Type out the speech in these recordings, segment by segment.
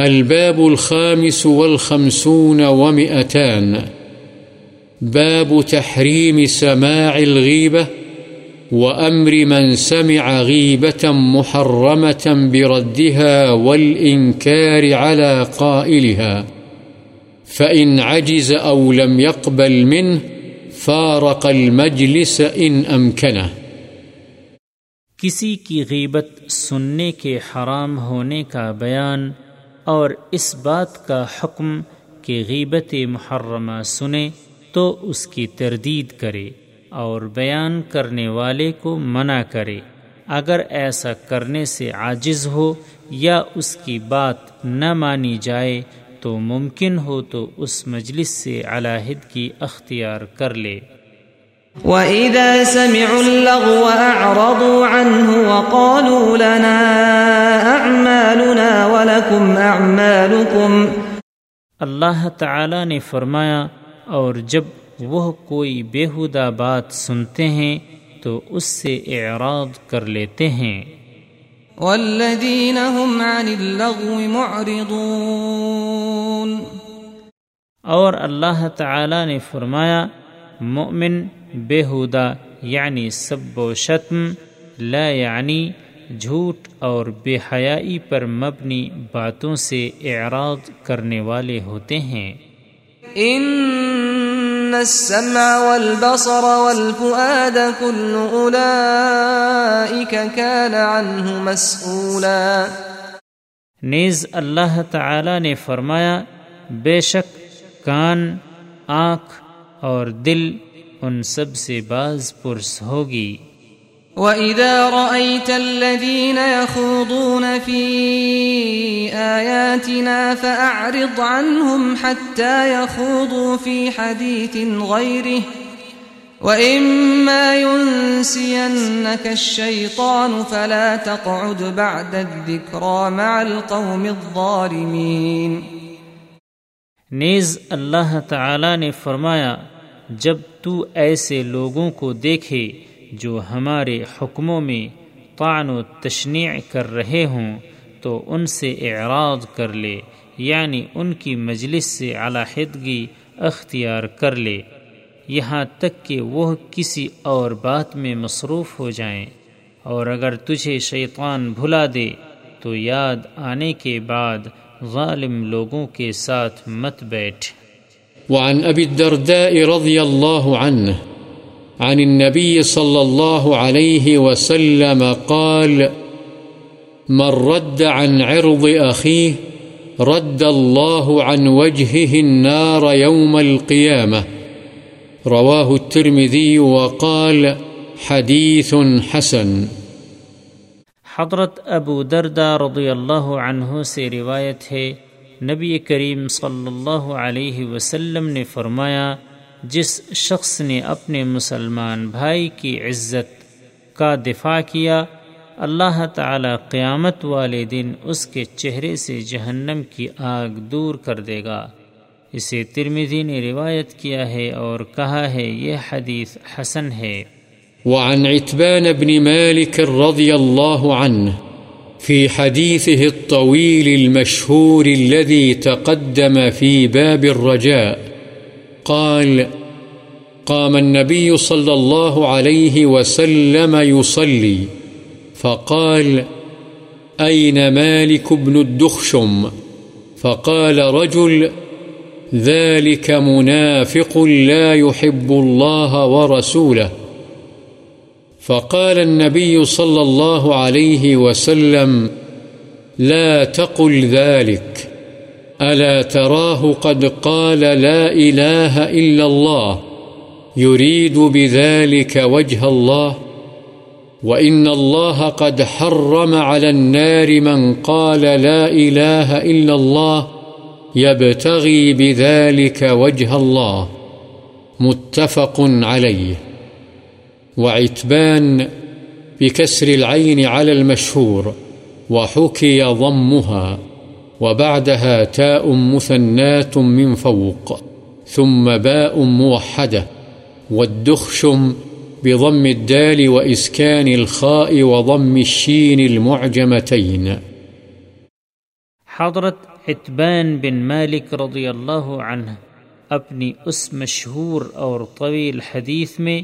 الباب الخامس والخمسون ومئتان. باب تحريم سماع الغيبة وأمر من سمع غيبة محرمة بردها والإنكار على قائلها. فإن عجز أو لم يقبل منه فارق المجلس إن أمكنه. کسی کی غیبت سننے کے حرام ہونے کا بیان اور اس بات کا حکم کہ غیبت محرمہ سنے تو اس کی تردید کرے اور بیان کرنے والے کو منع کرے۔ اگر ایسا کرنے سے عاجز ہو یا اس کی بات نہ مانی جائے تو ممکن ہو تو اس مجلس سے علاحد کی اختیار کر لے۔ وَإِذَا سَمِعُوا اللَّغْوَ أَعْرَضُوا عَنْهُ وَقَالُوا لَنَا أَعْمَالُنَا وَلَكُمْ أَعْمَالُكُمْ اللہ تعالی نے فرمایا اور جب وہ کوئی بےحدہ بات سنتے ہیں تو اس سے اعراض کر لیتے ہیں۔ والذین هم عن اللغو معرضون اور اللہ تعالی نے فرمایا مؤمن بےحدہ یعنی سب و شتم لا یعنی جھوٹ اور بے حیائی پر مبنی باتوں سے اعراض کرنے والے ہوتے ہیں۔ ان السمع والبصر والفؤاد كل اولئك كان عنه مسؤولا۔ نیز اللہ تعالی نے فرمایا بے شک کان آنکھ اور دل ان سب سے باز پرس ہوگی۔ وَإِذَا رَأَيْتَ الَّذِينَ يَخُوضُونَ فِي آيَاتِنَا فَأَعْرِضْ عَنْهُمْ حَتَّى يَخُوضُوا فِي حَدِيثٍ غَيْرِهِ وَإِمَّا يُنسِيَنَّكَ الشَّيْطَانُ فَلَا تَقْعُدْ بَعْدَ الذِّكْرَى مَعَ الْقَوْمِ الظَّالِمِينَ۔ نیز اللہ تعالی نے فرمایا جب تو ایسے لوگوں کو دیکھے جو ہمارے حکموں میں طعن و تشنیع کر رہے ہوں، تو ان سے اعراض کر لے یعنی ان کی مجلس سے علاحدگی اختیار کر لے، یہاں تک کہ وہ کسی اور بات میں مصروف ہو جائیں۔ اور اگر تجھے شیطان بھلا دے، تو یاد آنے کے بعد ظالم لوگوں کے ساتھ مت بیٹھ۔ وعن أبي الدرداء رضي الله عنه عن النبي صلى الله عليه وسلم قال من رد عن عرض أخيه، رد الله عن وجهه النار يوم القيامة رواه الترمذي وقال حديث حسن حضرت ابو دردہ رضی اللہ عنہ سے روایت ہے نبی کریم صلی اللہ علیہ وسلم نے فرمایا، جس شخص نے اپنے مسلمان بھائی کی عزت کا دفاع کیا، اللہ تعالی قیامت والے دن اس کے چہرے سے جہنم کی آگ دور کر دے گا۔ اسے ترمیدی نے روایت کیا ہے اور کہا ہے، یہ حدیث حسن ہے۔ وعن عتبان بن مالك رضي الله عنه في حديثه الطويل المشهور الذي تقدم في باب الرجاء، قال، قام النبي صلى الله عليه وسلم يصلي فقال أين مالك بن الدخشم؟ فقال رجل، ذلك منافق لا يحب الله ورسوله فقال النبي صلى الله عليه وسلم، لا تقل ذلك. ألا تراه قد قال لا إله إلا الله، يريد بذلك وجه الله. وإن الله قد حرم على النار من قال لا إله إلا الله، يبتغي بذلك وجه الله. متفق عليه. وعتبان بكسر العين على المشهور، وحكي ضمها، وبعدها تاء مثنات من فوق، ثم باء موحدة، والدخشم بضم الدال وإسكان الخاء وضم الشين المعجمتين. حضرت اطبین بن مالک رضی اللہ عنہ اپنی اس مشہور اور طویل حدیث میں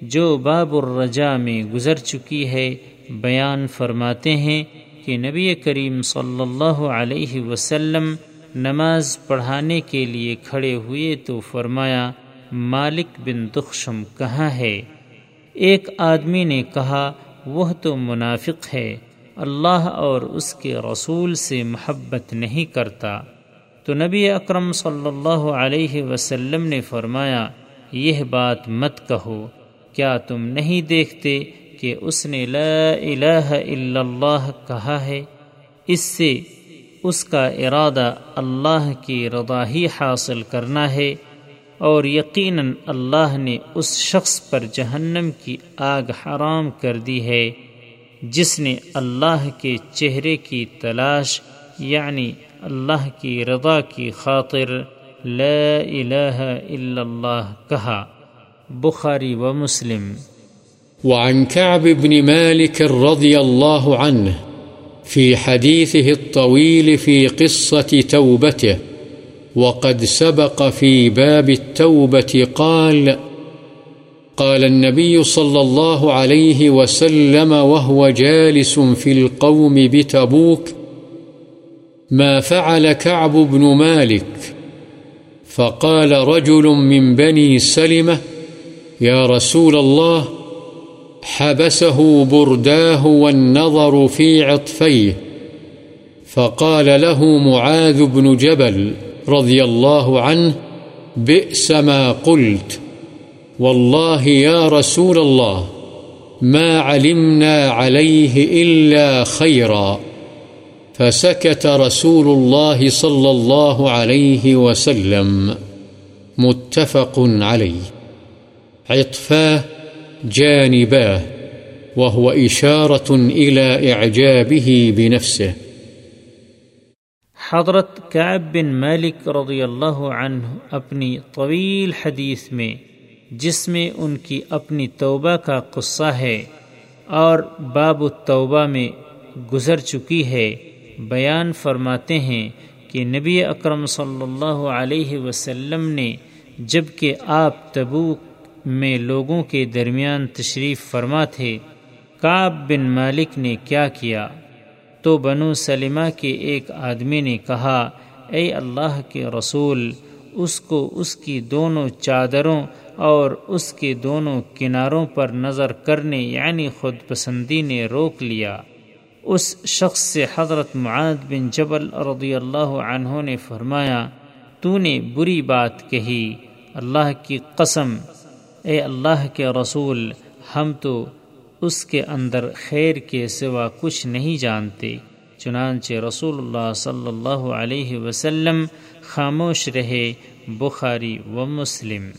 جو باب الرجا میں گزر چکی ہے، بیان فرماتے ہیں کہ نبی کریم صلی اللہ علیہ وسلم نماز پڑھانے کے لیے کھڑے ہوئے تو فرمایا، مالک بن دخشم کہاں ہے؟ ایک آدمی نے کہا، وہ تو منافق ہے، اللہ اور اس کے رسول سے محبت نہیں کرتا۔ تو نبی اکرم صلی اللہ علیہ وسلم نے فرمایا، یہ بات مت کہو۔ کیا تم نہیں دیکھتے کہ اس نے لا الہ الا اللہ کہا ہے؟ اس سے اس کا ارادہ اللہ کی رضا ہی حاصل کرنا ہے، اور یقیناً اللہ نے اس شخص پر جہنم کی آگ حرام کر دی ہے، جس نے اللہ کے چہرے کی تلاش یعنی اللہ کی رضا کی خاطر لا الہ الا اللہ کہا۔ بخاری و مسلم۔ وعن كعب بن مالك رضي الله عنه في حديثه الطويل في قصة توبته، وقد سبق في باب التوبة قال قال النبي صلى الله عليه وسلم وهو جالس في القوم بتبوك ما فعل كعب بن مالك؟ فقال رجل من بني سلمة يا رسول الله، حبسه برداه والنظر في عطفيه، فقال له معاذ بن جبل رضي الله عنه، بئس ما قلت. والله يا رسول الله، ما علمنا عليه إلا خيرا. فسكت رسول الله صلى الله عليه وسلم. متفق عليه. عطفاه جانباه، وهو إشارة إلى إعجابه بنفسه. حضرت کعب بن مالک رضی اللہ عنہ اپنی طویل حدیث میں، جس میں ان کی اپنی توبہ کا قصہ ہے اور باب التوبہ میں گزر چکی ہے، بیان فرماتے ہیں کہ نبی اکرم صلی اللہ علیہ وسلم نے جبکہ آپ تبوک میں لوگوں کے درمیان تشریف فرما تھے، کعب بن مالک نے کیا کیا؟ تو بنو سلمہ کے ایک آدمی نے کہا، اے اللہ کے رسول، اس کو اس کی دونوں چادروں اور اس کے دونوں کناروں پر نظر کرنے یعنی خود پسندی نے روک لیا۔ اس شخص سے حضرت معاد بن جبل رضی اللہ عنہ نے فرمایا، تو نے بری بات کہی، اللہ کی قسم اے اللہ کے رسول، ہم تو اس کے اندر خیر کے سوا کچھ نہیں جانتے، چنانچہ رسول اللہ صلی اللہ علیہ وسلم خاموش رہے، بخاری و مسلم۔